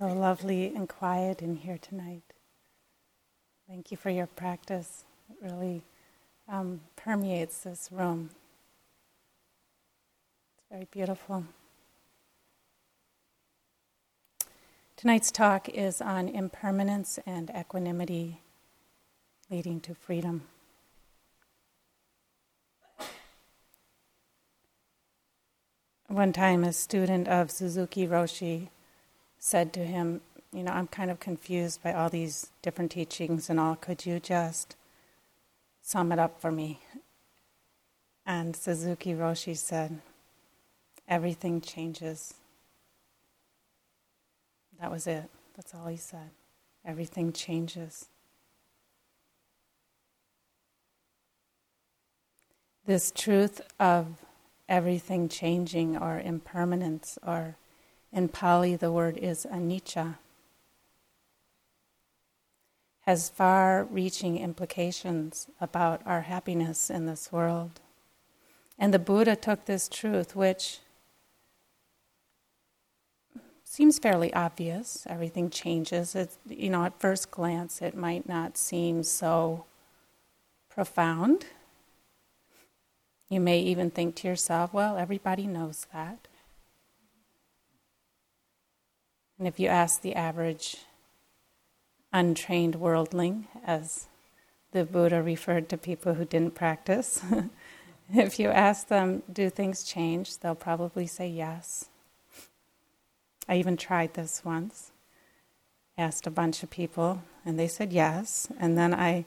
so lovely and quiet in here tonight. Thank you for your practice. It really um, permeates this room. It's very beautiful. Tonight's talk is on impermanence and equanimity leading to freedom. One time, a student of Suzuki Roshi said to him, You know, I'm kind of confused by all these different teachings and all. Could you just sum it up for me? And Suzuki Roshi said, Everything changes. That was it. That's all he said. Everything changes. This truth of everything changing or impermanence, or in Pali the word is anicca, has far reaching implications about our happiness in this world. And the Buddha took this truth, which seems fairly obvious. Everything changes. It's, you know, at first glance, it might not seem so profound. You may even think to yourself, well, everybody knows that. And if you ask the average untrained worldling, as the Buddha referred to people who didn't practice, if you ask them, do things change, they'll probably say yes. I even tried this once. Asked a bunch of people, and they said yes. And then I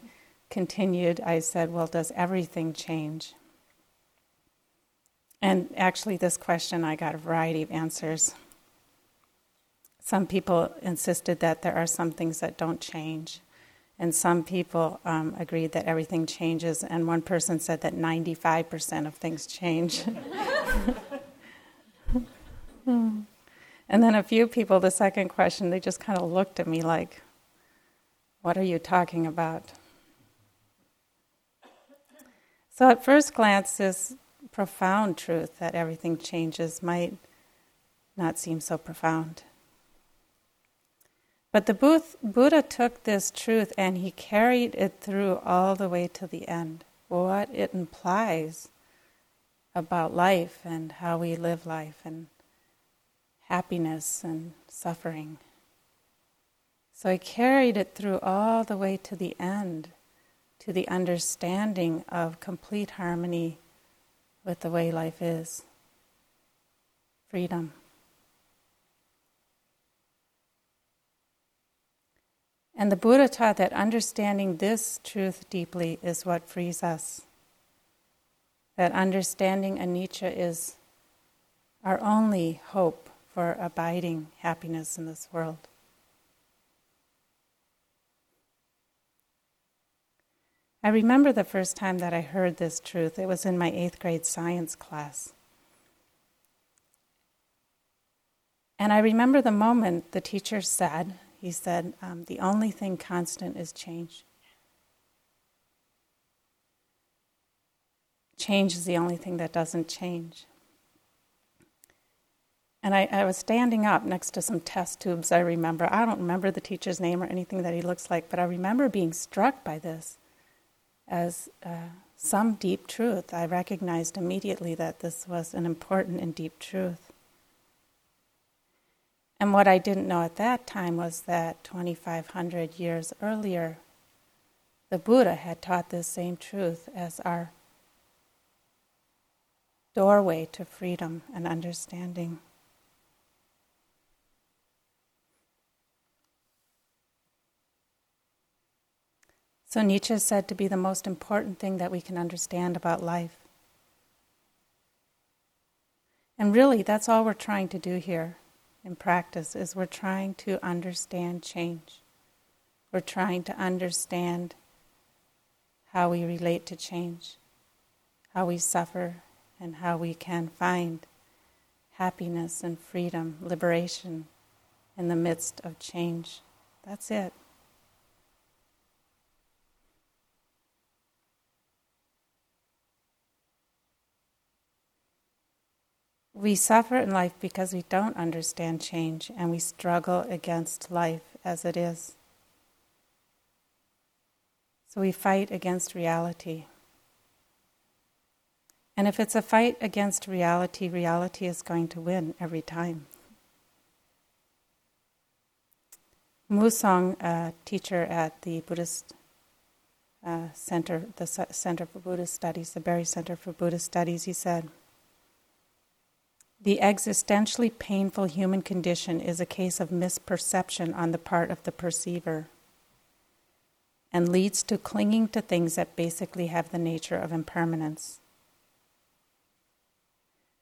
continued, I said, Well, does everything change? And actually, this question, I got a variety of answers. Some people insisted that there are some things that don't change. And some people um, agreed that everything changes. And one person said that 95% of things change. And then a few people, the second question, they just kind of looked at me like, What are you talking about? So, at first glance, this profound truth that everything changes might not seem so profound. But the Buddha took this truth and he carried it through all the way to the end. What it implies about life and how we live life and happiness and suffering. So he carried it through all the way to the end, to the understanding of complete harmony with the way life is freedom. And the Buddha taught that understanding this truth deeply is what frees us. That understanding anicca is our only hope for abiding happiness in this world. I remember the first time that I heard this truth. It was in my eighth grade science class. And I remember the moment the teacher said, he said, um, the only thing constant is change. Change is the only thing that doesn't change. And I, I, was standing up next to some test tubes, I remember. I don't remember the teacher's name or anything that he looks like, but I remember being struck by this as uh, some deep truth. I recognized immediately that this was an important and deep truth. And what I didn't know at that time was that 2,500 years earlier, the Buddha had taught this same truth as our doorway to freedom and understanding. So anicca is said to be the most important thing that we can understand about life. And really, that's all we're trying to do here in practice is we're trying to understand change. We're trying to understand how we relate to change, how we suffer, and how we can find happiness and freedom, liberation in the midst of change. That's it. We suffer in life because we don't understand change and we struggle against life as it is. So we fight against reality. And if it's a fight against reality, reality is going to win every time. Mu Soeng, a teacher at the Buddhist uh, Center, the Center for Buddhist Studies, the Barre Center for Buddhist Studies, he said, The existentially painful human condition is a case of misperception on the part of the perceiver and leads to clinging to things that basically have the nature of impermanence.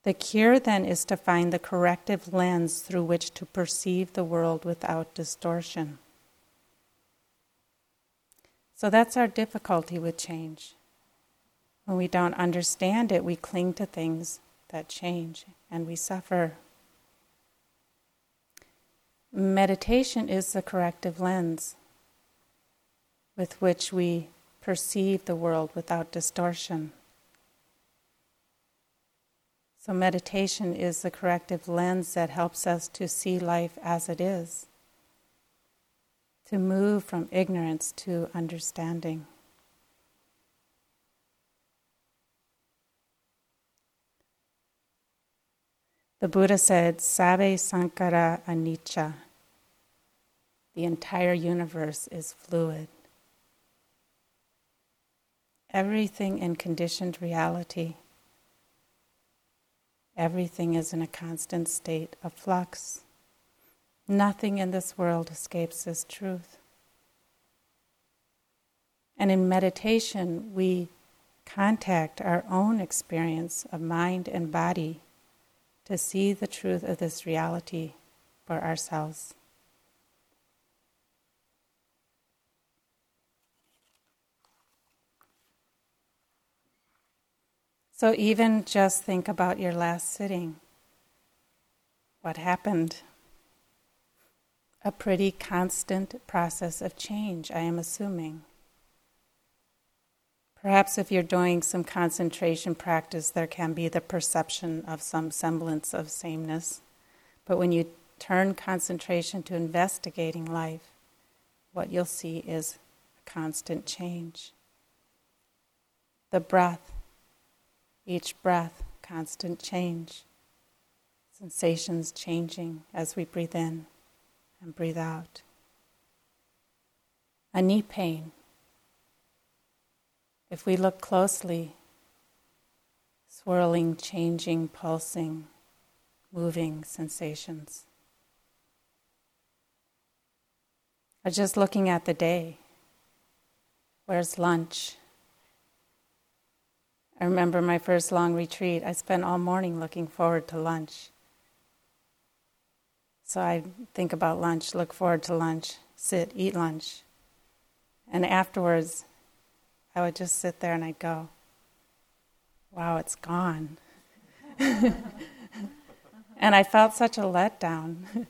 The cure then is to find the corrective lens through which to perceive the world without distortion. So that's our difficulty with change. When we don't understand it, we cling to things that change and we suffer. Meditation is the corrective lens with which we perceive the world without distortion. So, meditation is the corrective lens that helps us to see life as it is, to move from ignorance to understanding. The Buddha said, Sabbe Sankhara Anicca. The entire universe is fluid. Everything in conditioned reality Everything is in a constant state of flux. Nothing in this world escapes this truth. And in meditation, we contact our own experience of mind and body to see the truth of this reality for ourselves. So even just think about your last sitting. What happened? A pretty constant process of change, I am assuming. Perhaps if you're doing some concentration practice, there can be the perception of some semblance of sameness. But when you turn concentration to investigating life, what you'll see is a constant change. The breath each breath, constant change. Sensations changing as we breathe in and breathe out. A knee pain. If we look closely, swirling, changing, pulsing, moving sensations. Or just looking at the day. Where's lunch? I remember my first long retreat, I spent all morning looking forward to lunch. So I think about lunch, look forward to lunch, sit, eat lunch. And afterwards, I would just sit there and I'd go, wow, it's gone. and I felt such a letdown.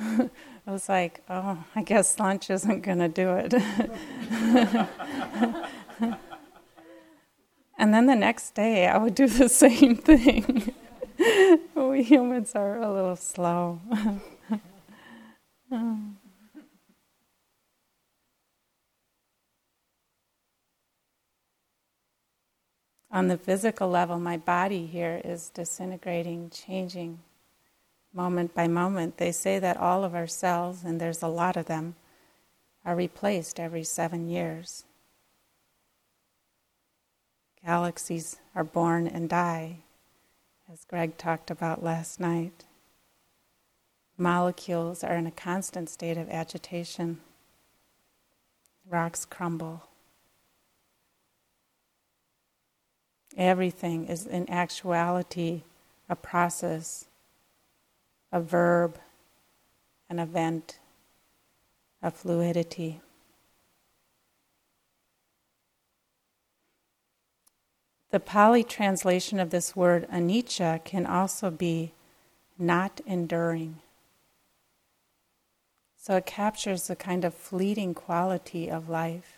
I was like, oh, I guess lunch isn't going to do it. And then the next day, I would do the same thing. we humans are a little slow. Um, On the physical level, my body here is disintegrating, changing moment by moment. They say that all of our cells, and there's a lot of them, are replaced every seven years. Galaxies are born and die, as Greg talked about last night. Molecules are in a constant state of agitation. Rocks crumble. Everything is in actuality a process, a verb, an event, a fluidity. The Pali translation of this word anicca can also be not enduring. So it captures the kind of fleeting quality of life.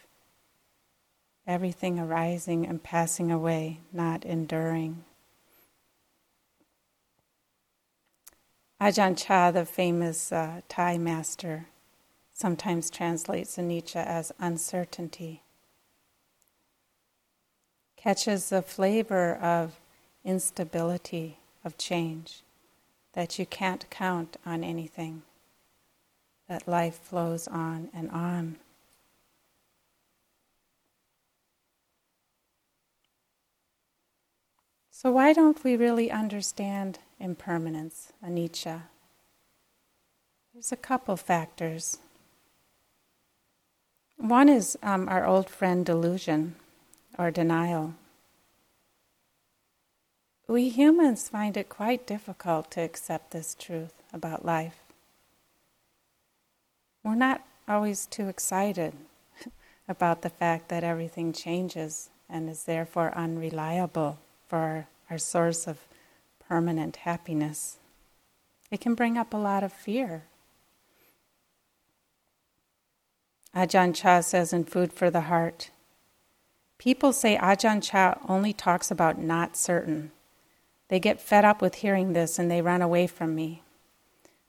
Everything arising and passing away, not enduring. Ajahn Chah, the famous uh, Thai master, sometimes translates anicca as uncertainty. Catches the flavor of instability, of change, that you can't count on anything, that life flows on and on. So, why don't we really understand impermanence, anicca? There's a couple factors. One is um, our old friend delusion or denial. We humans find it quite difficult to accept this truth about life. We're not always too excited about the fact that everything changes and is therefore unreliable for our, our source of permanent happiness. It can bring up a lot of fear. Ajahn Chah says in Food for the Heart People say Ajahn Chah only talks about not certain. They get fed up with hearing this and they run away from me.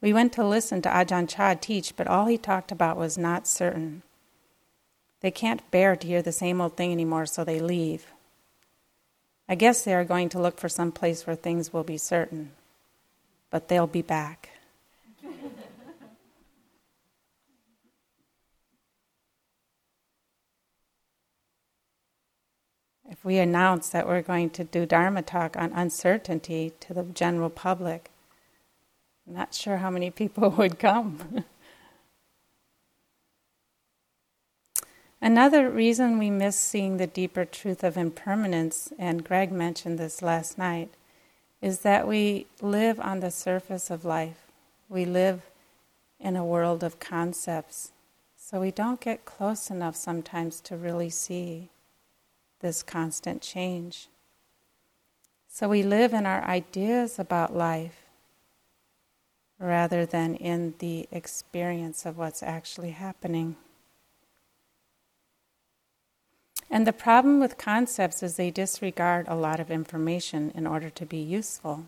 We went to listen to Ajahn Chah teach, but all he talked about was not certain. They can't bear to hear the same old thing anymore, so they leave. I guess they are going to look for some place where things will be certain, but they'll be back. if we announce that we're going to do Dharma talk on uncertainty to the general public, I'm not sure how many people would come. Another reason we miss seeing the deeper truth of impermanence, and Greg mentioned this last night, is that we live on the surface of life. We live in a world of concepts. So we don't get close enough sometimes to really see this constant change. So we live in our ideas about life rather than in the experience of what's actually happening. And the problem with concepts is they disregard a lot of information in order to be useful.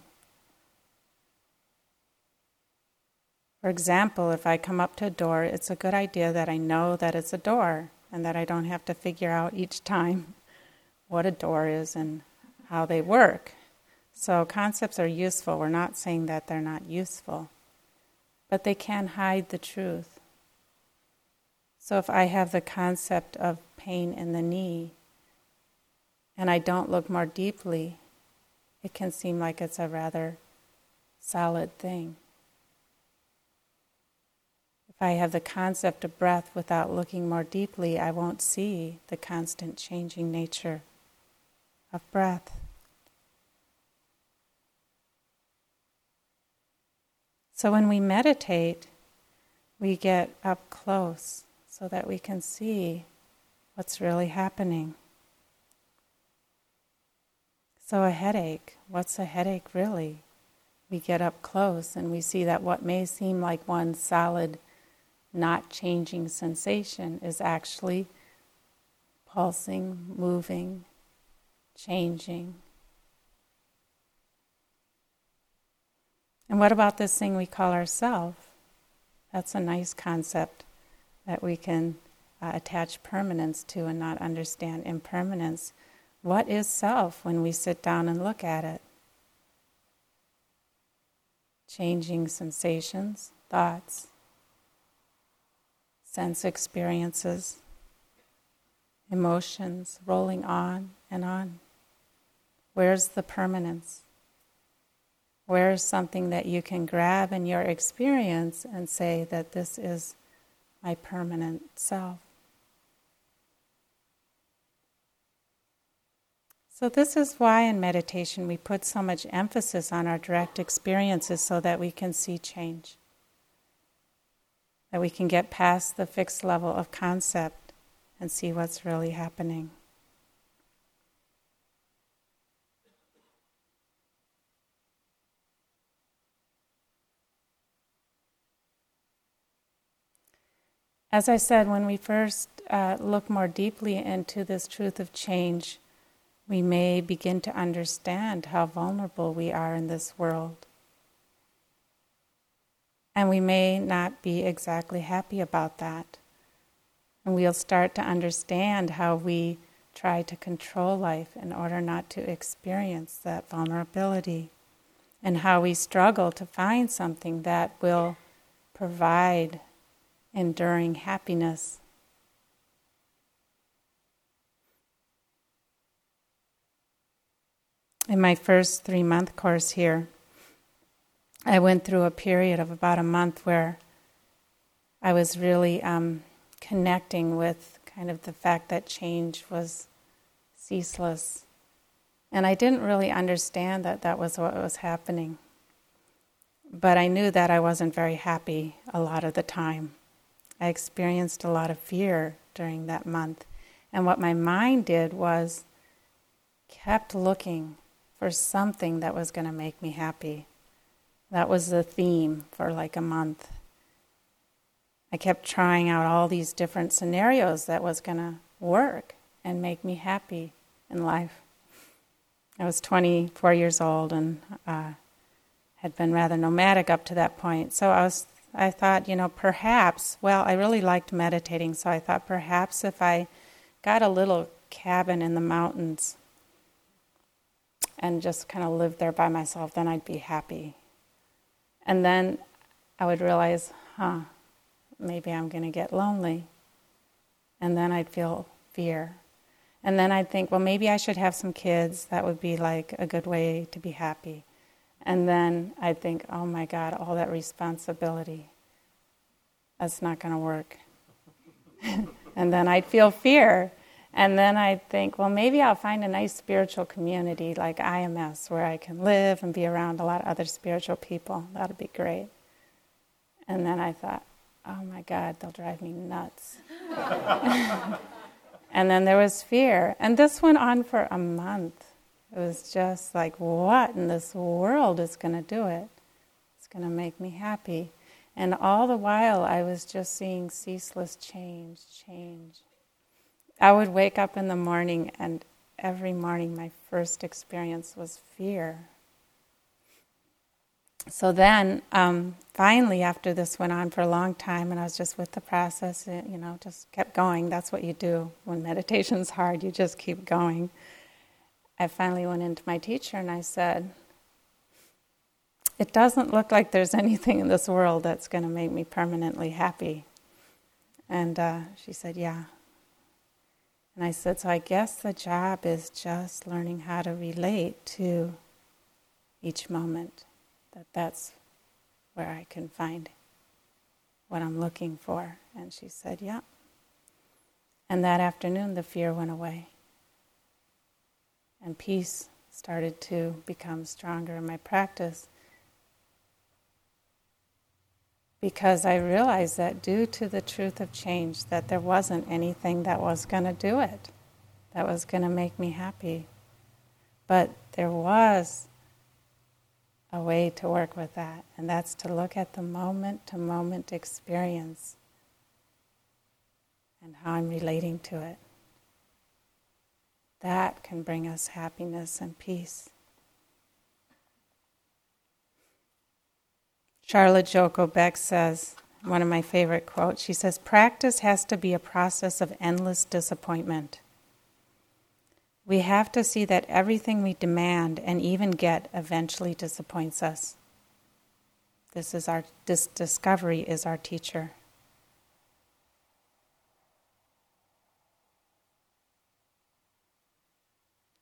For example, if I come up to a door, it's a good idea that I know that it's a door and that I don't have to figure out each time what a door is and how they work. So, concepts are useful. We're not saying that they're not useful, but they can hide the truth. So, if I have the concept of pain in the knee and I don't look more deeply, it can seem like it's a rather solid thing. If I have the concept of breath without looking more deeply, I won't see the constant changing nature of breath. So when we meditate, we get up close so that we can see what's really happening. So, a headache, what's a headache really? We get up close and we see that what may seem like one solid, not changing sensation is actually pulsing, moving, changing. And what about this thing we call ourself? That's a nice concept that we can uh, attach permanence to and not understand impermanence. What is self when we sit down and look at it? Changing sensations, thoughts, sense experiences, emotions rolling on and on. Where's the permanence? Where's something that you can grab in your experience and say that this is my permanent self? So, this is why in meditation we put so much emphasis on our direct experiences so that we can see change, that we can get past the fixed level of concept and see what's really happening. As I said, when we first uh, look more deeply into this truth of change, we may begin to understand how vulnerable we are in this world. And we may not be exactly happy about that. And we'll start to understand how we try to control life in order not to experience that vulnerability, and how we struggle to find something that will provide enduring happiness. In my first three month course here, I went through a period of about a month where I was really um, connecting with kind of the fact that change was ceaseless. And I didn't really understand that that was what was happening. But I knew that I wasn't very happy a lot of the time. I experienced a lot of fear during that month. And what my mind did was kept looking for something that was going to make me happy. That was the theme for like a month. I kept trying out all these different scenarios that was going to work and make me happy in life. I was 24 years old and uh, had been rather nomadic up to that point. So I was, I thought, you know, perhaps. Well, I really liked meditating, so I thought perhaps if I got a little cabin in the mountains and just kind of live there by myself, then I'd be happy. And then I would realize, huh, maybe I'm going to get lonely. And then I'd feel fear. And then I'd think, well, maybe I should have some kids. That would be like a good way to be happy. And then I'd think, oh my God, all that responsibility. That's not going to work. and then I'd feel fear. And then I'd think, well, maybe I'll find a nice spiritual community like IMS where I can live and be around a lot of other spiritual people. That'd be great. And then I thought, oh my God, they'll drive me nuts. and then there was fear. And this went on for a month. It was just like, what in this world is going to do it? It's going to make me happy. And all the while, I was just seeing ceaseless change, change. I would wake up in the morning, and every morning, my first experience was fear. So then, um, finally, after this went on for a long time, and I was just with the process, you know, just kept going. That's what you do when meditation's hard, you just keep going. I finally went into my teacher and I said, It doesn't look like there's anything in this world that's going to make me permanently happy. And uh, she said, Yeah. And I said, So I guess the job is just learning how to relate to each moment, that that's where I can find what I'm looking for. And she said, Yeah. And that afternoon, the fear went away and peace started to become stronger in my practice because I realized that due to the truth of change that there wasn't anything that was going to do it that was going to make me happy but there was a way to work with that and that's to look at the moment to moment experience and how I'm relating to it that can bring us happiness and peace. Charlotte Joko Beck says, one of my favorite quotes, she says, Practice has to be a process of endless disappointment. We have to see that everything we demand and even get eventually disappoints us. This is our this discovery is our teacher.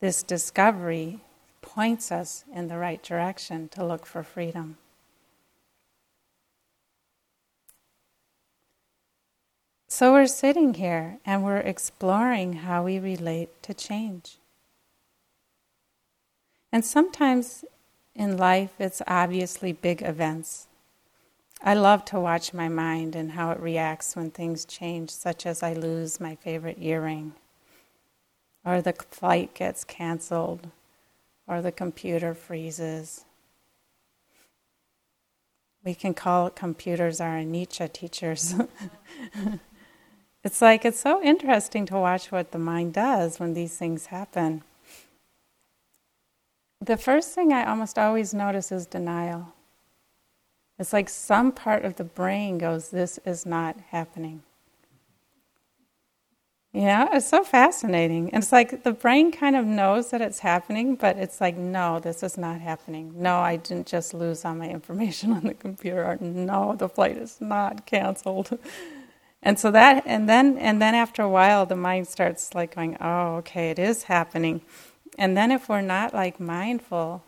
this discovery points us in the right direction to look for freedom. So we're sitting here and we're exploring how we relate to change. And sometimes in life, it's obviously big events. I love to watch my mind and how it reacts when things change, such as I lose my favorite earring or the flight gets canceled, or the computer freezes. We can call computers our anicca teachers. it's like it's so interesting to watch what the mind does when these things happen. The first thing I almost always notice is denial. It's like some part of the brain goes, This is not happening. Yeah, it's so fascinating. And it's like the brain kind of knows that it's happening, but it's like, no, this is not happening. No, I didn't just lose all my information on the computer. No, the flight is not canceled. And so that, and then, and then after a while, the mind starts like going, oh, okay, it is happening. And then if we're not like mindful,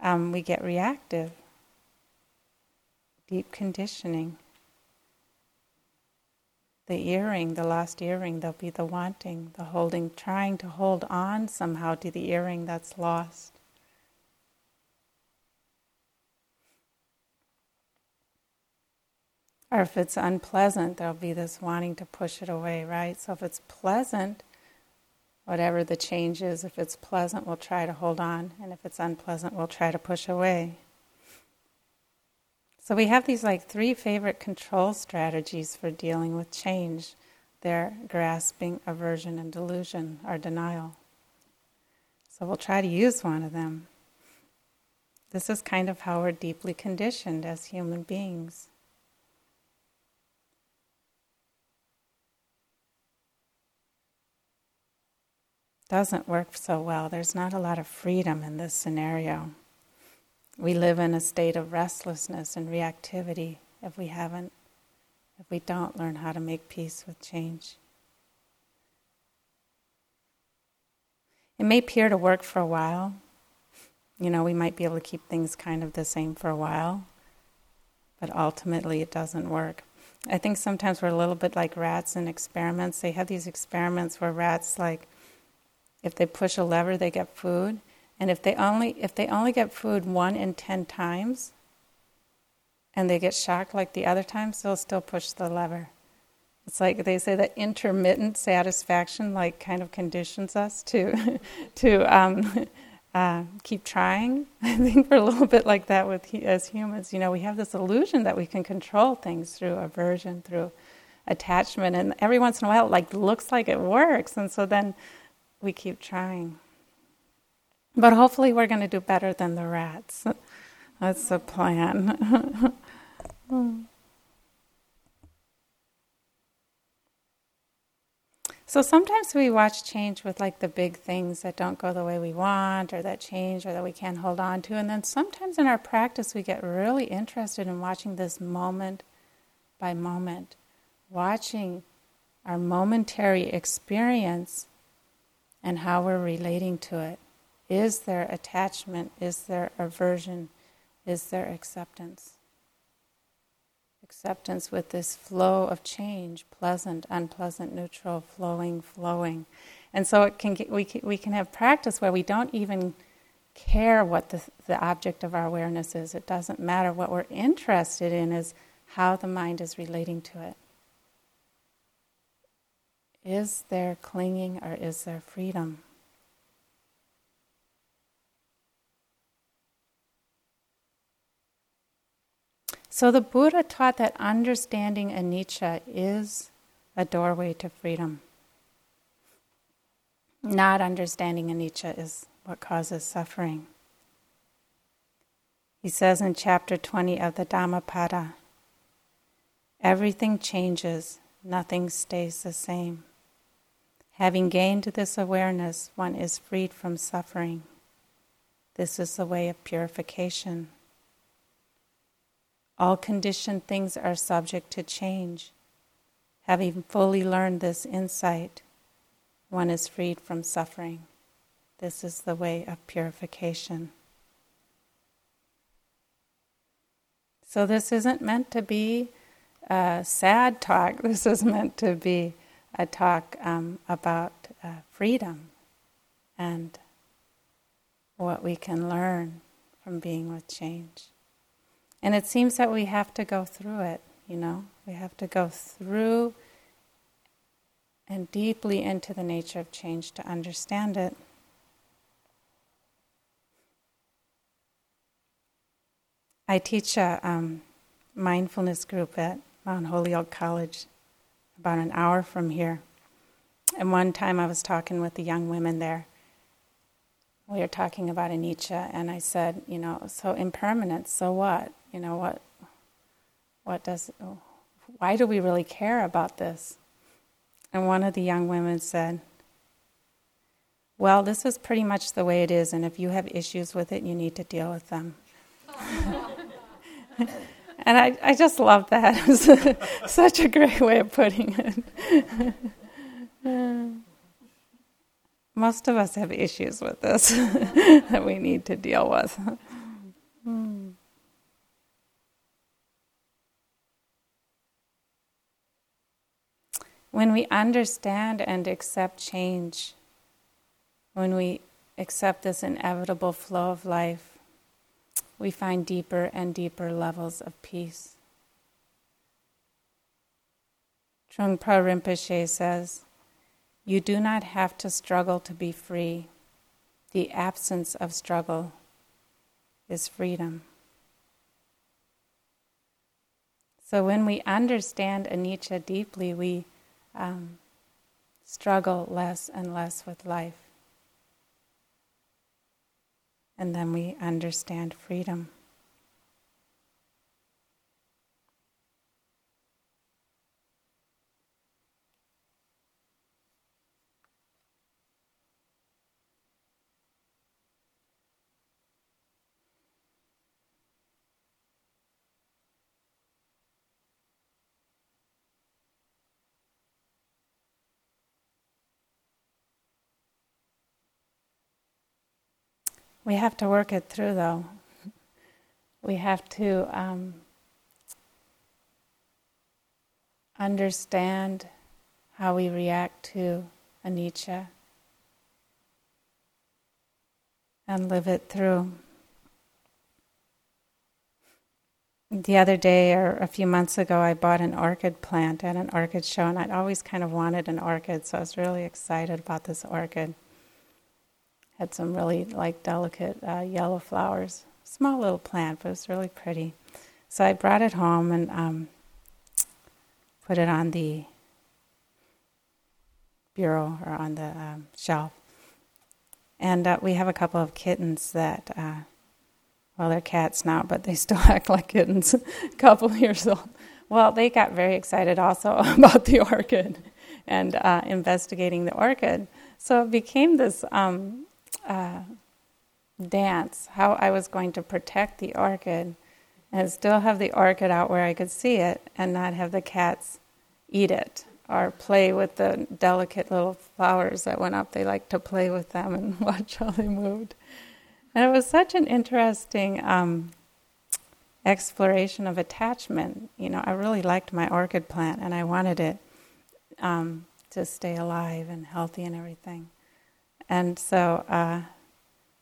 um, we get reactive deep conditioning. The earring, the lost earring, there'll be the wanting, the holding, trying to hold on somehow to the earring that's lost. Or if it's unpleasant, there'll be this wanting to push it away, right? So if it's pleasant, whatever the change is, if it's pleasant, we'll try to hold on, and if it's unpleasant, we'll try to push away. So we have these like three favorite control strategies for dealing with change. They're grasping, aversion, and delusion or denial. So we'll try to use one of them. This is kind of how we're deeply conditioned as human beings. Doesn't work so well. There's not a lot of freedom in this scenario. We live in a state of restlessness and reactivity if we haven't, if we don't learn how to make peace with change. It may appear to work for a while. You know, we might be able to keep things kind of the same for a while, but ultimately it doesn't work. I think sometimes we're a little bit like rats in experiments. They have these experiments where rats, like, if they push a lever, they get food. And if they only if they only get food one in ten times, and they get shocked like the other times, they'll still push the lever. It's like they say that intermittent satisfaction, like, kind of conditions us to to um, uh, keep trying. I think we're a little bit like that with as humans. You know, we have this illusion that we can control things through aversion, through attachment, and every once in a while, it like looks like it works, and so then we keep trying. But hopefully, we're going to do better than the rats. That's the plan. so sometimes we watch change with like the big things that don't go the way we want, or that change, or that we can't hold on to. And then sometimes in our practice, we get really interested in watching this moment by moment, watching our momentary experience and how we're relating to it. Is there attachment? Is there aversion? Is there acceptance? Acceptance with this flow of change, pleasant, unpleasant, neutral, flowing, flowing. And so it can get, we, can, we can have practice where we don't even care what the, the object of our awareness is. It doesn't matter. What we're interested in is how the mind is relating to it. Is there clinging or is there freedom? So the Buddha taught that understanding anicca is a doorway to freedom. Not understanding anicca is what causes suffering. He says in chapter 20 of the Dhammapada everything changes, nothing stays the same. Having gained this awareness, one is freed from suffering. This is the way of purification. All conditioned things are subject to change. Having fully learned this insight, one is freed from suffering. This is the way of purification. So, this isn't meant to be a sad talk. This is meant to be a talk um, about uh, freedom and what we can learn from being with change. And it seems that we have to go through it, you know? We have to go through and deeply into the nature of change to understand it. I teach a um, mindfulness group at Mount Holyoke College, about an hour from here. And one time I was talking with the young women there, we were talking about anicca, and I said, you know, so impermanence, so what? you know, what, what does, why do we really care about this? And one of the young women said, Well, this is pretty much the way it is, and if you have issues with it, you need to deal with them. and I, I just love that. It was such a great way of putting it. Most of us have issues with this that we need to deal with. Hmm. When we understand and accept change, when we accept this inevitable flow of life, we find deeper and deeper levels of peace. Trungpa Rinpoche says, You do not have to struggle to be free. The absence of struggle is freedom. So when we understand anicca deeply, we um, struggle less and less with life. And then we understand freedom. We have to work it through, though. We have to um, understand how we react to anicca and live it through. The other day, or a few months ago, I bought an orchid plant at an orchid show, and I'd always kind of wanted an orchid, so I was really excited about this orchid had some really like delicate uh, yellow flowers. Small little plant, but it was really pretty. So I brought it home and um, put it on the bureau or on the um, shelf. And uh, we have a couple of kittens that, uh, well, they're cats now, but they still act like kittens, a couple years old. Well, they got very excited also about the orchid and uh, investigating the orchid. So it became this um, uh, dance how I was going to protect the orchid and still have the orchid out where I could see it and not have the cats eat it or play with the delicate little flowers that went up. They liked to play with them and watch how they moved. And it was such an interesting um, exploration of attachment. You know, I really liked my orchid plant and I wanted it um, to stay alive and healthy and everything. And so uh,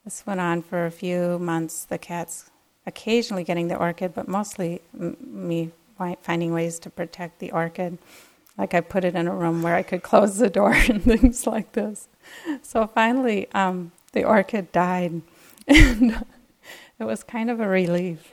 this went on for a few months. The cats occasionally getting the orchid, but mostly m- me finding ways to protect the orchid. Like I put it in a room where I could close the door and things like this. So finally, um, the orchid died, and it was kind of a relief.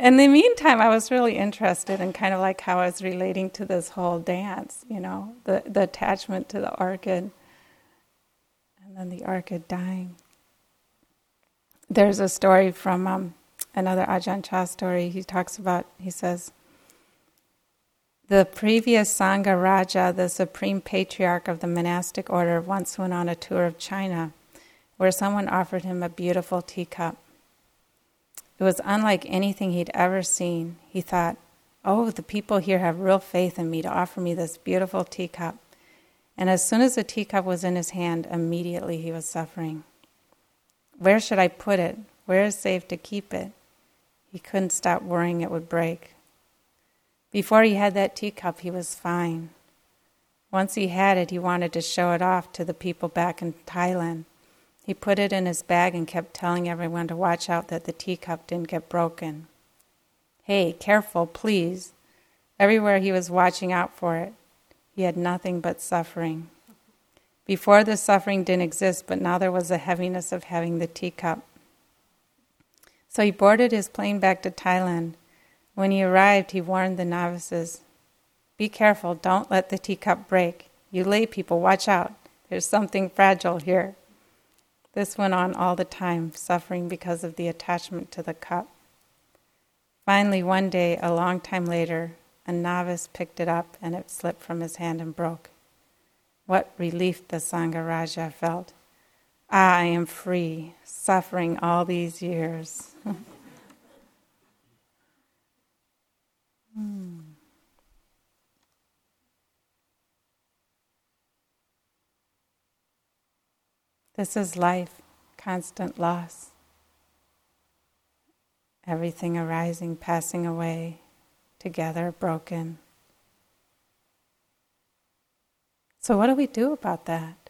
In the meantime, I was really interested in kind of like how I was relating to this whole dance, you know, the, the attachment to the orchid, and then the orchid dying. There's a story from um, another Ajahn Chah story. He talks about, he says, the previous Sangha Raja, the supreme patriarch of the monastic order, once went on a tour of China where someone offered him a beautiful teacup. It was unlike anything he'd ever seen. He thought, Oh, the people here have real faith in me to offer me this beautiful teacup. And as soon as the teacup was in his hand, immediately he was suffering. Where should I put it? Where is safe to keep it? He couldn't stop worrying it would break. Before he had that teacup, he was fine. Once he had it, he wanted to show it off to the people back in Thailand. He put it in his bag and kept telling everyone to watch out that the teacup didn't get broken. Hey, careful, please. Everywhere he was watching out for it, he had nothing but suffering. Before the suffering didn't exist, but now there was the heaviness of having the teacup. So he boarded his plane back to Thailand. When he arrived, he warned the novices Be careful, don't let the teacup break. You lay people, watch out. There's something fragile here. This went on all the time, suffering because of the attachment to the cup. Finally, one day, a long time later, a novice picked it up and it slipped from his hand and broke. What relief the Sangharaja felt. Ah, I am free, suffering all these years. This is life, constant loss. Everything arising, passing away, together, broken. So, what do we do about that?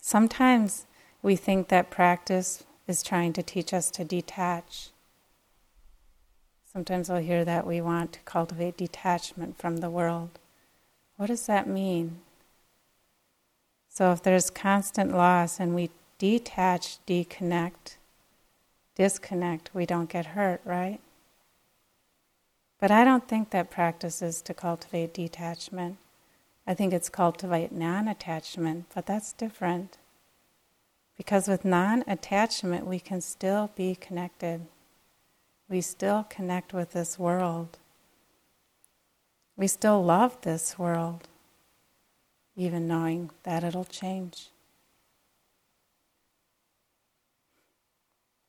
Sometimes we think that practice is trying to teach us to detach. Sometimes I'll hear that we want to cultivate detachment from the world. What does that mean? So, if there's constant loss and we detach, deconnect, disconnect, we don't get hurt, right? But I don't think that practice is to cultivate detachment. I think it's cultivate non attachment, but that's different. Because with non attachment, we can still be connected. We still connect with this world. We still love this world, even knowing that it'll change.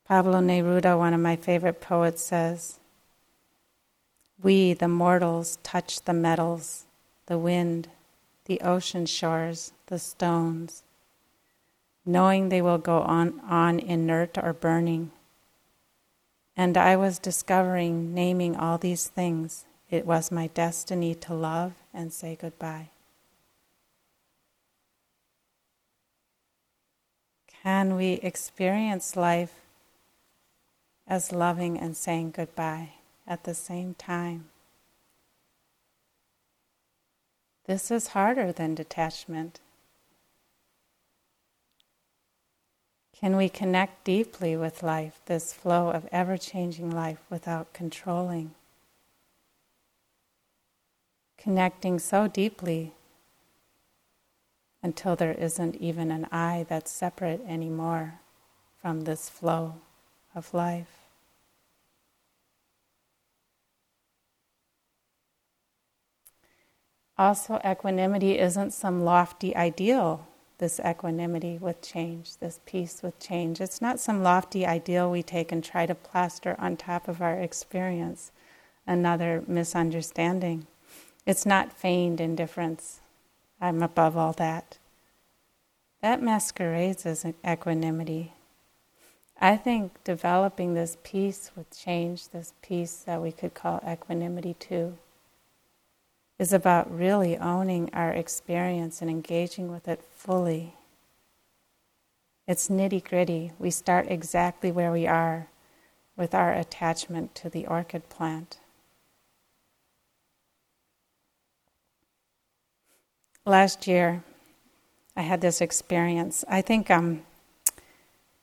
Pablo Neruda, one of my favorite poets, says, We, the mortals, touch the metals, the wind, the ocean shores, the stones, knowing they will go on, on inert or burning. And I was discovering, naming all these things, it was my destiny to love and say goodbye. Can we experience life as loving and saying goodbye at the same time? This is harder than detachment. Can we connect deeply with life, this flow of ever changing life, without controlling? Connecting so deeply until there isn't even an I that's separate anymore from this flow of life. Also, equanimity isn't some lofty ideal, this equanimity with change, this peace with change. It's not some lofty ideal we take and try to plaster on top of our experience, another misunderstanding. It's not feigned indifference. I'm above all that. That masquerades as equanimity. I think developing this peace with change, this peace that we could call equanimity too, is about really owning our experience and engaging with it fully. It's nitty gritty. We start exactly where we are with our attachment to the orchid plant. Last year, I had this experience. I think um,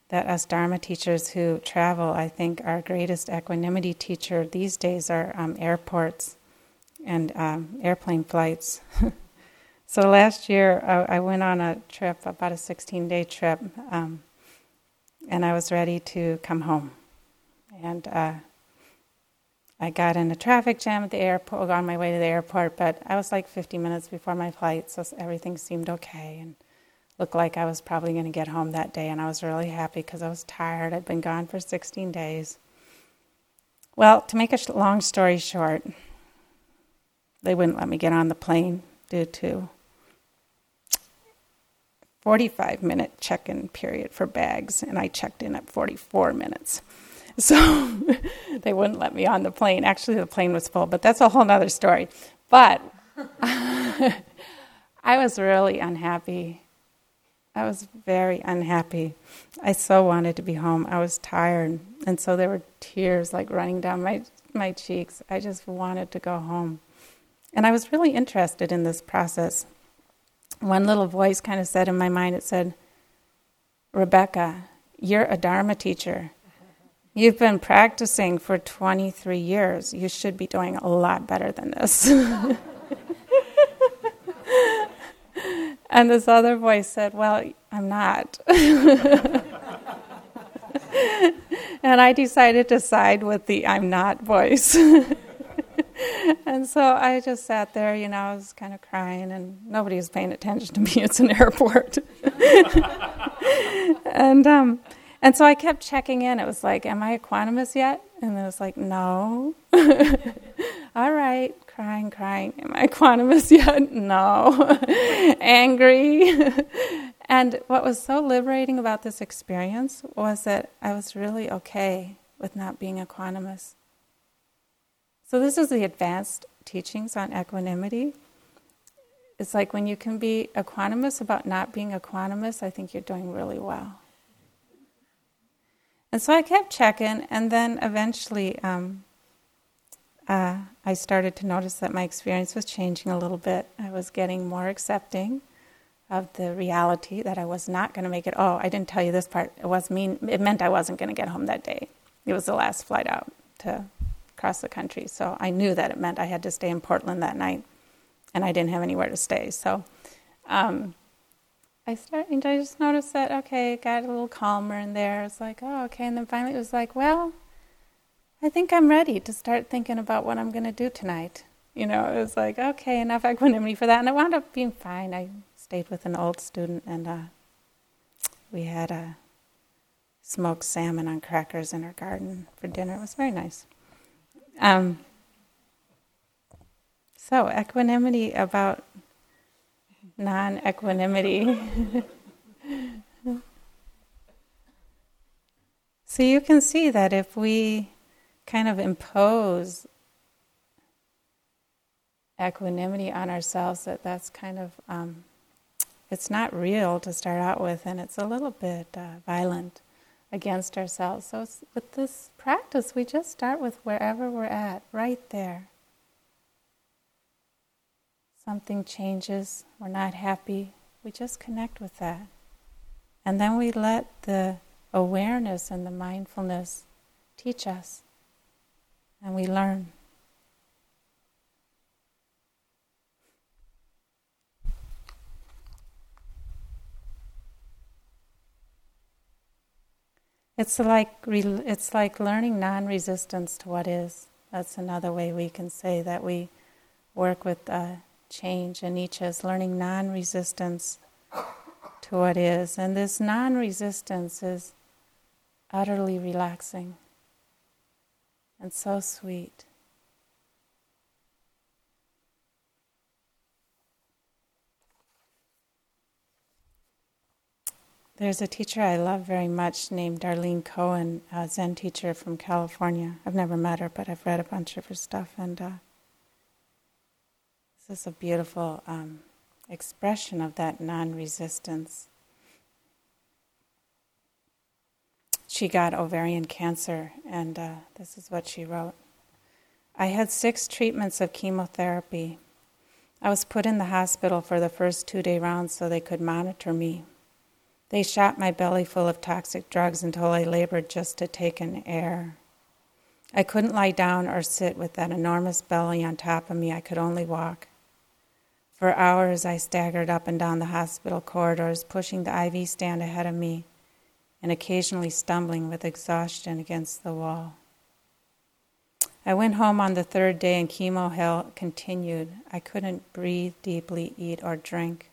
that as Dharma teachers who travel, I think our greatest equanimity teacher these days are um, airports and um, airplane flights. so last year I, I, went on a trip, about a 16 day trip, um, and I was ready to come home. And uh, I got in a traffic jam at the airport, on my way to the airport, but I was like 50 minutes before my flight, so everything seemed okay and looked like I was probably going to get home that day. And I was really happy because I was tired. I'd been gone for 16 days. Well, to make a long story short, they wouldn't let me get on the plane due to 45 minute check in period for bags, and I checked in at 44 minutes. So they wouldn't let me on the plane. Actually, the plane was full, but that's a whole other story. But I was really unhappy. I was very unhappy. I so wanted to be home. I was tired, and so there were tears like running down my, my cheeks. I just wanted to go home. And I was really interested in this process. One little voice kind of said in my mind, it said, Rebecca, you're a Dharma teacher. You've been practicing for 23 years. You should be doing a lot better than this. and this other voice said, Well, I'm not. and I decided to side with the I'm not voice. and so I just sat there, you know, I was kind of crying, and nobody was paying attention to me. It's an airport. and, um, and so I kept checking in. It was like, Am I equanimous yet? And it was like, No. All right, crying, crying. Am I equanimous yet? No. Angry. and what was so liberating about this experience was that I was really okay with not being equanimous. So, this is the advanced teachings on equanimity. It's like when you can be equanimous about not being equanimous, I think you're doing really well. And so I kept checking, and then eventually um, uh, I started to notice that my experience was changing a little bit. I was getting more accepting of the reality that I was not going to make it. Oh, I didn't tell you this part. It was mean. It meant I wasn't going to get home that day. It was the last flight out to across the country. So I knew that it meant I had to stay in Portland that night, and I didn't have anywhere to stay. So um, I started. I just noticed that okay, it got a little calmer in there. It's like oh okay, and then finally it was like well, I think I'm ready to start thinking about what I'm going to do tonight. You know, it was like okay, enough equanimity for that, and it wound up being fine. I stayed with an old student, and uh, we had a smoked salmon on crackers in our garden for dinner. It was very nice. Um, so, equanimity about non equanimity. so, you can see that if we kind of impose equanimity on ourselves, that that's kind of. Um, it's not real to start out with, and it's a little bit uh, violent against ourselves. So, with this practice, we just start with wherever we're at, right there. Something changes, we're not happy, we just connect with that. And then we let the awareness and the mindfulness teach us, and we learn. It's like it's like learning non-resistance to what is. That's another way we can say that we work with uh, change. And Nietzsche is learning non-resistance to what is, and this non-resistance is utterly relaxing and so sweet. There's a teacher I love very much named Darlene Cohen, a Zen teacher from California. I've never met her, but I've read a bunch of her stuff, and uh, this is a beautiful um, expression of that non resistance. She got ovarian cancer, and uh, this is what she wrote I had six treatments of chemotherapy. I was put in the hospital for the first two day rounds so they could monitor me. They shot my belly full of toxic drugs until I labored just to take in air. I couldn't lie down or sit with that enormous belly on top of me. I could only walk. For hours, I staggered up and down the hospital corridors, pushing the IV stand ahead of me and occasionally stumbling with exhaustion against the wall. I went home on the third day and chemo hell continued. I couldn't breathe deeply, eat, or drink.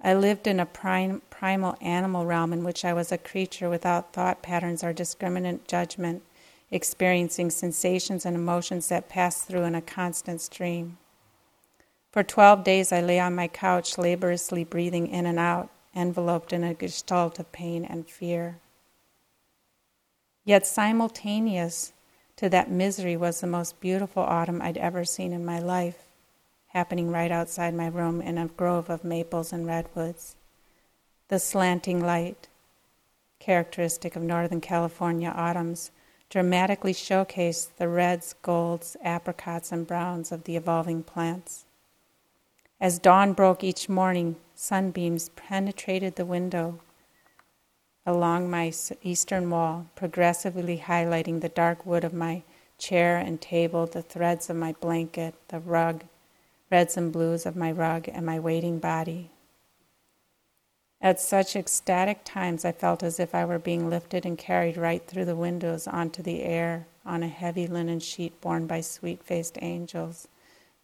I lived in a prime, primal animal realm in which I was a creature without thought patterns or discriminant judgment, experiencing sensations and emotions that passed through in a constant stream. For 12 days, I lay on my couch, laboriously breathing in and out, enveloped in a gestalt of pain and fear. Yet, simultaneous to that misery was the most beautiful autumn I'd ever seen in my life happening right outside my room in a grove of maples and redwoods. The slanting light, characteristic of Northern California autumns, dramatically showcased the reds, golds, apricots, and browns of the evolving plants. As dawn broke each morning, sunbeams penetrated the window along my eastern wall, progressively highlighting the dark wood of my chair and table, the threads of my blanket, the rug, reds and blues of my rug and my waiting body. At such ecstatic times, I felt as if I were being lifted and carried right through the windows onto the air on a heavy linen sheet borne by sweet faced angels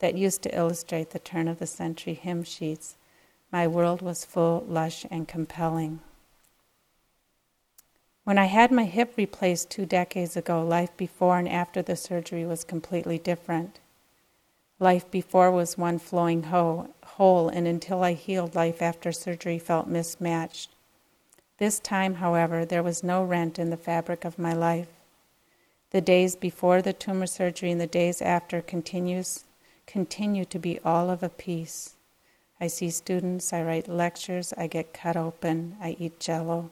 that used to illustrate the turn of the century hymn sheets. My world was full, lush, and compelling. When I had my hip replaced two decades ago, life before and after the surgery was completely different. Life before was one flowing whole, and until I healed, life after surgery felt mismatched. This time, however, there was no rent in the fabric of my life. The days before the tumor surgery and the days after continues, continue to be all of a piece. I see students, I write lectures, I get cut open, I eat jello.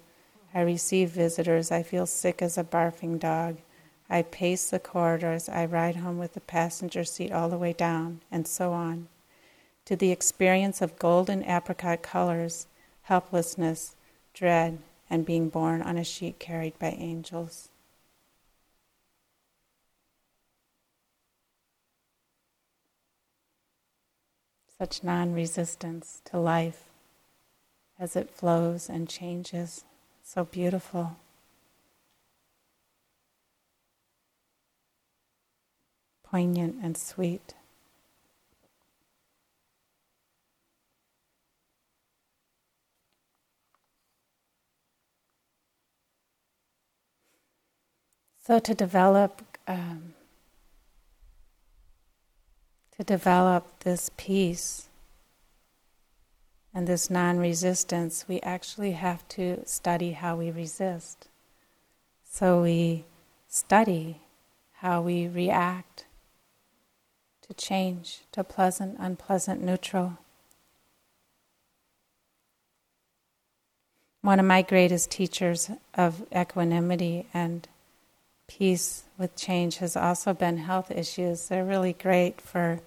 I receive visitors. I feel sick as a barfing dog. I pace the corridors. I ride home with the passenger seat all the way down, and so on. To the experience of golden apricot colors, helplessness, dread, and being born on a sheet carried by angels. Such non resistance to life as it flows and changes. So beautiful. Poignant and sweet. So to develop um, to develop this peace and this non resistance, we actually have to study how we resist. So we study how we react to change, to pleasant, unpleasant, neutral. One of my greatest teachers of equanimity and peace with change has also been health issues. They're really great for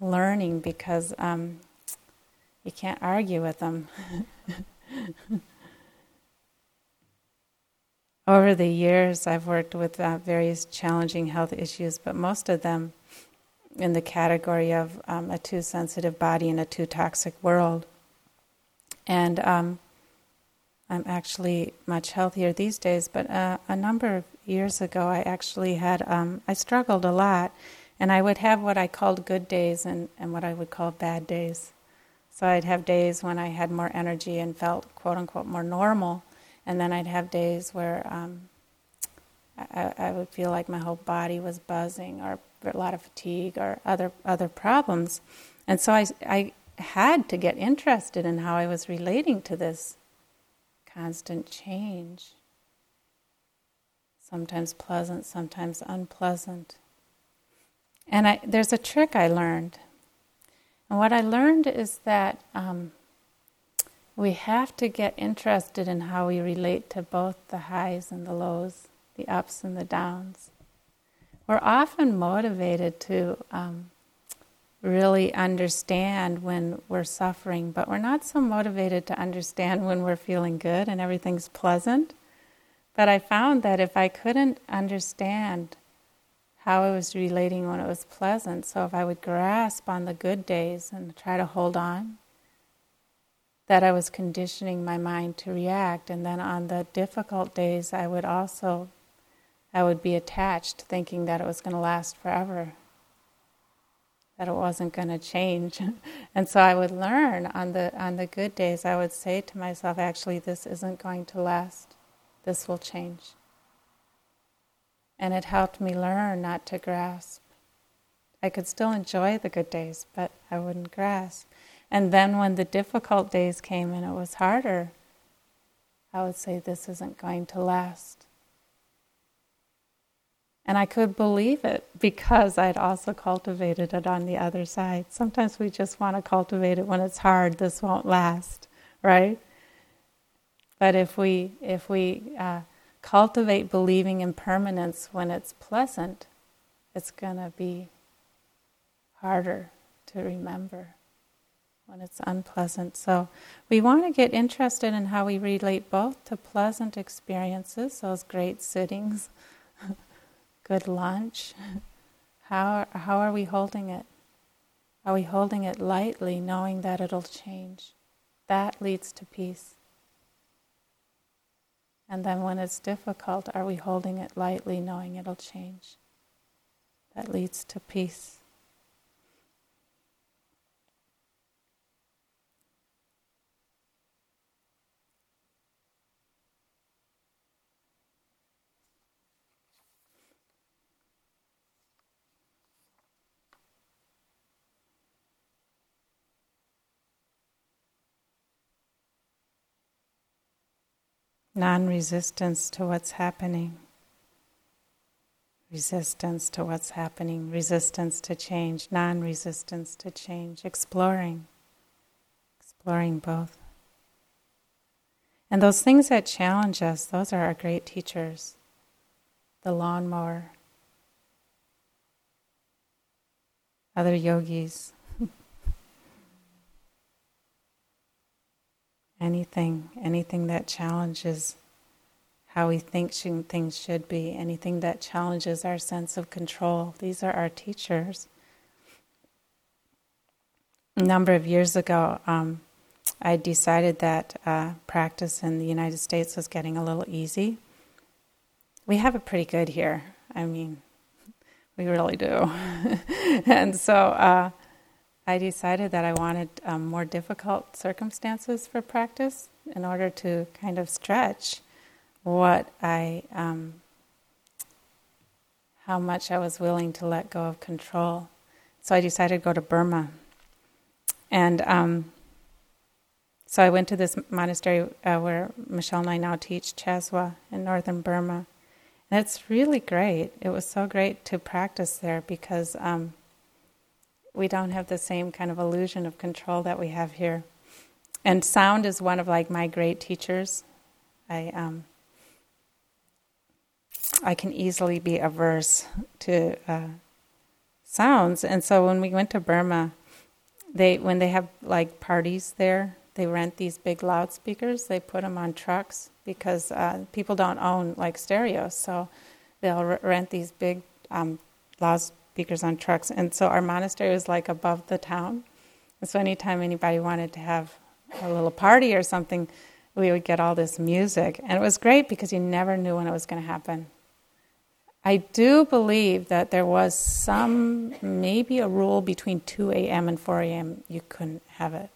learning because um, you can't argue with them. Over the years, I've worked with uh, various challenging health issues, but most of them in the category of um, a too sensitive body in a too toxic world. And um, I'm actually much healthier these days, but uh, a number of years ago, I actually had, um, I struggled a lot, and I would have what I called good days and, and what I would call bad days. So I'd have days when I had more energy and felt quote unquote more normal, and then I'd have days where um, I, I, would feel like my whole body was buzzing or a lot of fatigue or other other problems. And so I, I had to get interested in how I was relating to this constant change. Sometimes pleasant, sometimes unpleasant. And I, there's a trick I learned and what I learned is that um, we have to get interested in how we relate to both the highs and the lows, the ups and the downs. We're often motivated to um, really understand when we're suffering, but we're not so motivated to understand when we're feeling good and everything's pleasant. But I found that if I couldn't understand how I was relating when it was pleasant. So if I would grasp on the good days and try to hold on, that I was conditioning my mind to react. And then on the difficult days, I would also, I would be attached, thinking that it was going to last forever, that it wasn't going to change. and so I would learn on the on the good days. I would say to myself, actually, this isn't going to last. This will change. And it helped me learn not to grasp. I could still enjoy the good days, but I wouldn't grasp. And then when the difficult days came and it was harder, I would say, This isn't going to last. And I could believe it because I'd also cultivated it on the other side. Sometimes we just want to cultivate it when it's hard, this won't last, right? But if we, if we uh, cultivate believing in permanence when it's pleasant, it's going to be harder to remember when it's unpleasant. So we want to get interested in how we relate both to pleasant experiences, those great sittings, good lunch. How, how are we holding it? Are we holding it lightly, knowing that it'll change? That leads to peace. And then when it's difficult, are we holding it lightly, knowing it'll change? That leads to peace. Non resistance to what's happening, resistance to what's happening, resistance to change, non resistance to change, exploring, exploring both. And those things that challenge us, those are our great teachers. The lawnmower, other yogis, anything, anything that challenges how we think things should be, anything that challenges our sense of control. These are our teachers. A number of years ago, um, I decided that uh, practice in the United States was getting a little easy. We have it pretty good here. I mean, we really do. and so uh, I decided that I wanted um, more difficult circumstances for practice in order to kind of stretch what I, um, how much I was willing to let go of control. So I decided to go to Burma. And um, so I went to this monastery uh, where Michelle and I now teach, Chaswa, in northern Burma. And it's really great. It was so great to practice there because um, we don't have the same kind of illusion of control that we have here. And sound is one of like my great teachers. I um, I can easily be averse to uh, sounds, and so when we went to Burma, they when they have like parties there, they rent these big loudspeakers. They put them on trucks because uh, people don't own like stereos, so they'll rent these big um, loudspeakers speakers on trucks. And so our monastery was like above the town. And so anytime anybody wanted to have a little party or something, we would get all this music. And it was great because you never knew when it was going to happen. I do believe that there was some, maybe a rule between 2 a.m. and 4 a.m. you couldn't have it.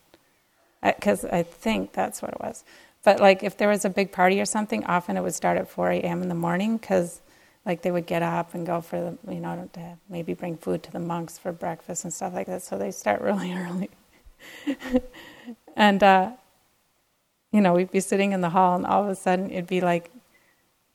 Because I think that's what it was. But like if there was a big party or something, often it would start at 4 a.m. in the morning because like they would get up and go for the you know to maybe bring food to the monks for breakfast and stuff like that. So they start really early. And uh, you know we'd be sitting in the hall and all of a sudden it'd be like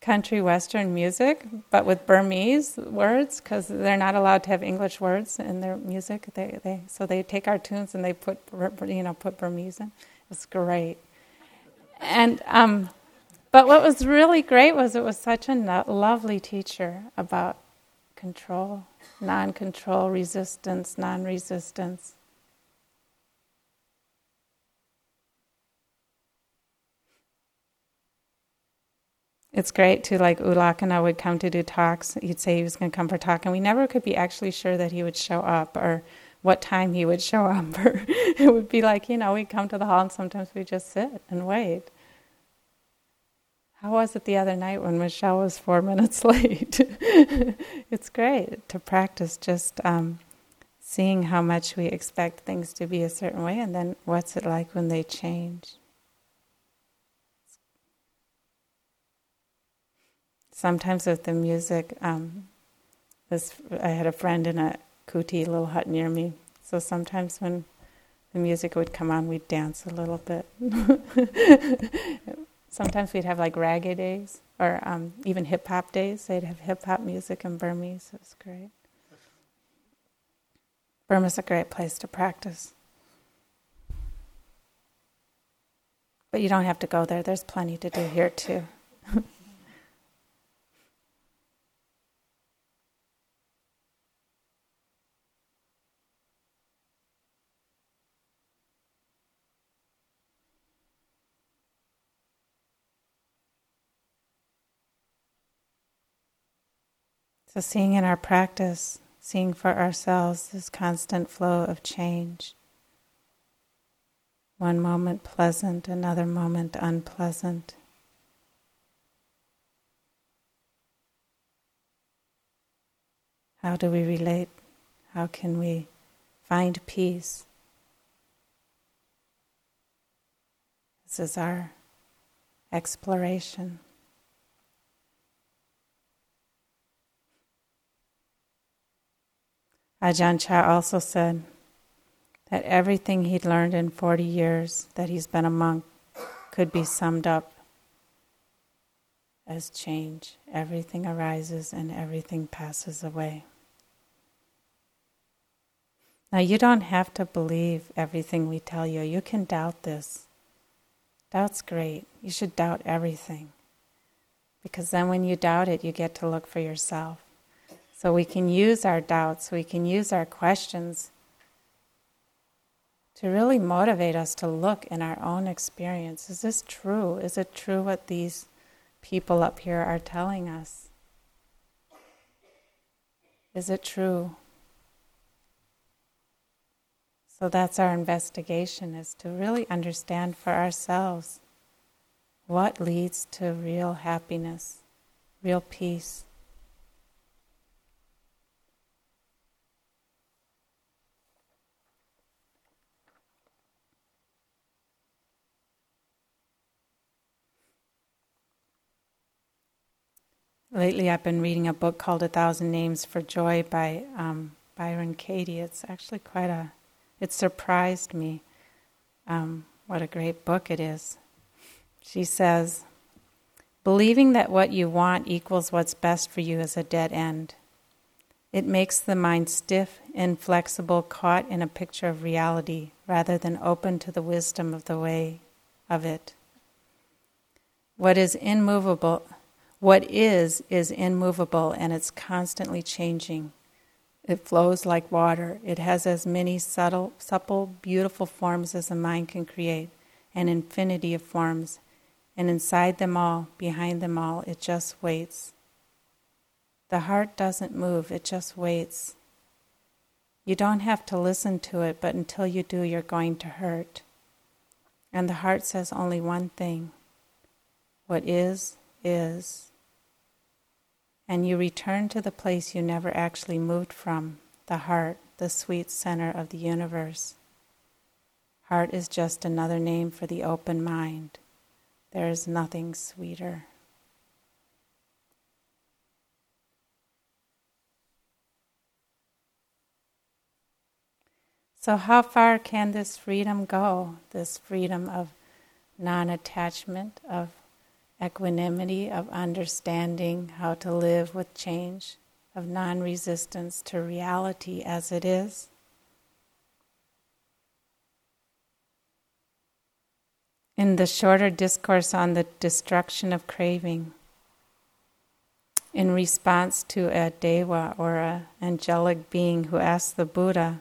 country western music but with burmese words because they're not allowed to have english words in their music. They, they so they take our tunes and they put you know put burmese in. It's great. And um, but what was really great was it was such a no- lovely teacher about control, non control, resistance, non resistance. It's great to like U Lakkhana would come to do talks. He'd say he was going to come for a talk, and we never could be actually sure that he would show up or what time he would show up. Or it would be like you know we'd come to the hall and sometimes we just sit and wait. How was it the other night when Michelle was four minutes late? it's great to practice just um, seeing how much we expect things to be a certain way and then what's it like when they change. Sometimes with the music, um, this I had a friend in a kuti, little hut near me. So sometimes when the music would come on, we'd dance a little bit. Sometimes we'd have like reggae days or um, even hip hop days. They'd have hip hop music in Burmese. It was great. Burma's a great place to practice. But you don't have to go there, there's plenty to do here too. So, seeing in our practice, seeing for ourselves this constant flow of change. One moment pleasant, another moment unpleasant. How do we relate? How can we find peace? This is our exploration. Ajahn Chah also said that everything he'd learned in 40 years that he's been a monk could be summed up as change. Everything arises and everything passes away. Now, you don't have to believe everything we tell you. You can doubt this. Doubt's great. You should doubt everything. Because then, when you doubt it, you get to look for yourself. So we can use our doubts, we can use our questions to really motivate us to look in our own experience. Is this true? Is it true what these people up here are telling us? Is it true? So that's our investigation is to really understand for ourselves what leads to real happiness, real peace. Lately, I've been reading a book called A Thousand Names for Joy by um, Byron Katie. It's actually quite a, it surprised me um, what a great book it is. She says, Believing that what you want equals what's best for you is a dead end. It makes the mind stiff, inflexible, caught in a picture of reality rather than open to the wisdom of the way of it. What is immovable what is, is immovable and it's constantly changing. It flows like water. It has as many subtle, supple, beautiful forms as the mind can create, an infinity of forms. And inside them all, behind them all, it just waits. The heart doesn't move, it just waits. You don't have to listen to it, but until you do, you're going to hurt. And the heart says only one thing what is, is and you return to the place you never actually moved from the heart, the sweet center of the universe. Heart is just another name for the open mind. There is nothing sweeter. So, how far can this freedom go? This freedom of non attachment, of equanimity, of understanding how to live with change, of non resistance to reality as it is. In the shorter discourse on the destruction of craving, in response to a deva or an angelic being who asked the Buddha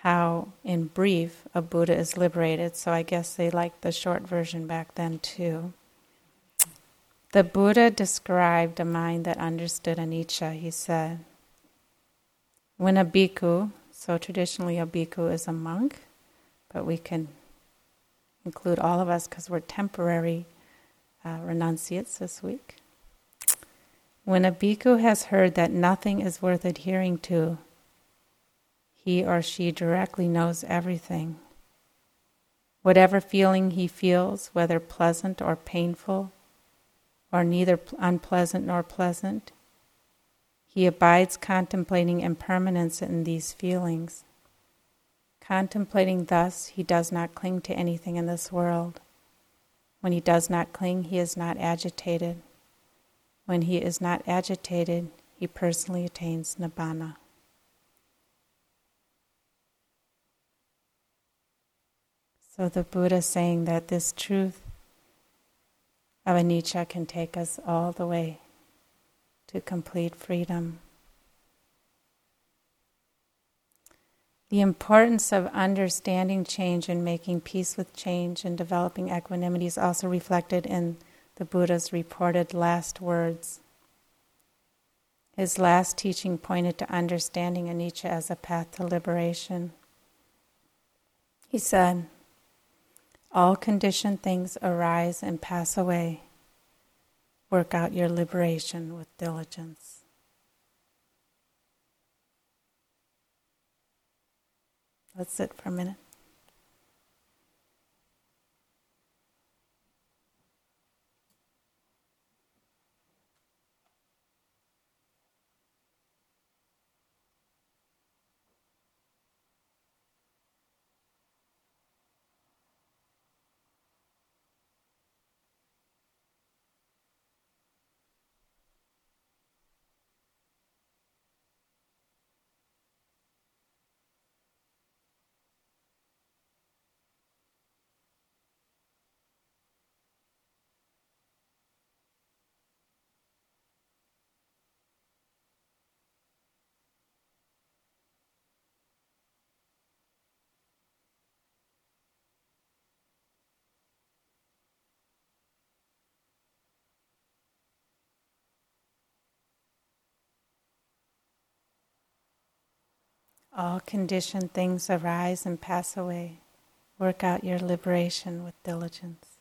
how, in brief, a Buddha is liberated. So I guess they liked the short version back then too. The Buddha described a mind that understood anicca. He said, when a bhikkhu, so traditionally a bhikkhu is a monk, but we can include all of us because we're temporary uh, renunciates this week. When a bhikkhu has heard that nothing is worth adhering to, he or she directly knows everything. Whatever feeling he feels, whether pleasant or painful, are neither unpleasant nor pleasant. He abides contemplating impermanence in these feelings. Contemplating thus, he does not cling to anything in this world. When he does not cling, he is not agitated. When he is not agitated, he personally attains nibbana. So the Buddha saying that this truth of anicca can take us all the way to complete freedom. The importance of understanding change and making peace with change and developing equanimity is also reflected in the Buddha's reported last words. His last teaching pointed to understanding anicca as a path to liberation. He said, all conditioned things arise and pass away. Work out your liberation with diligence. Let's sit for a minute. All conditioned things arise and pass away. Work out your liberation with diligence.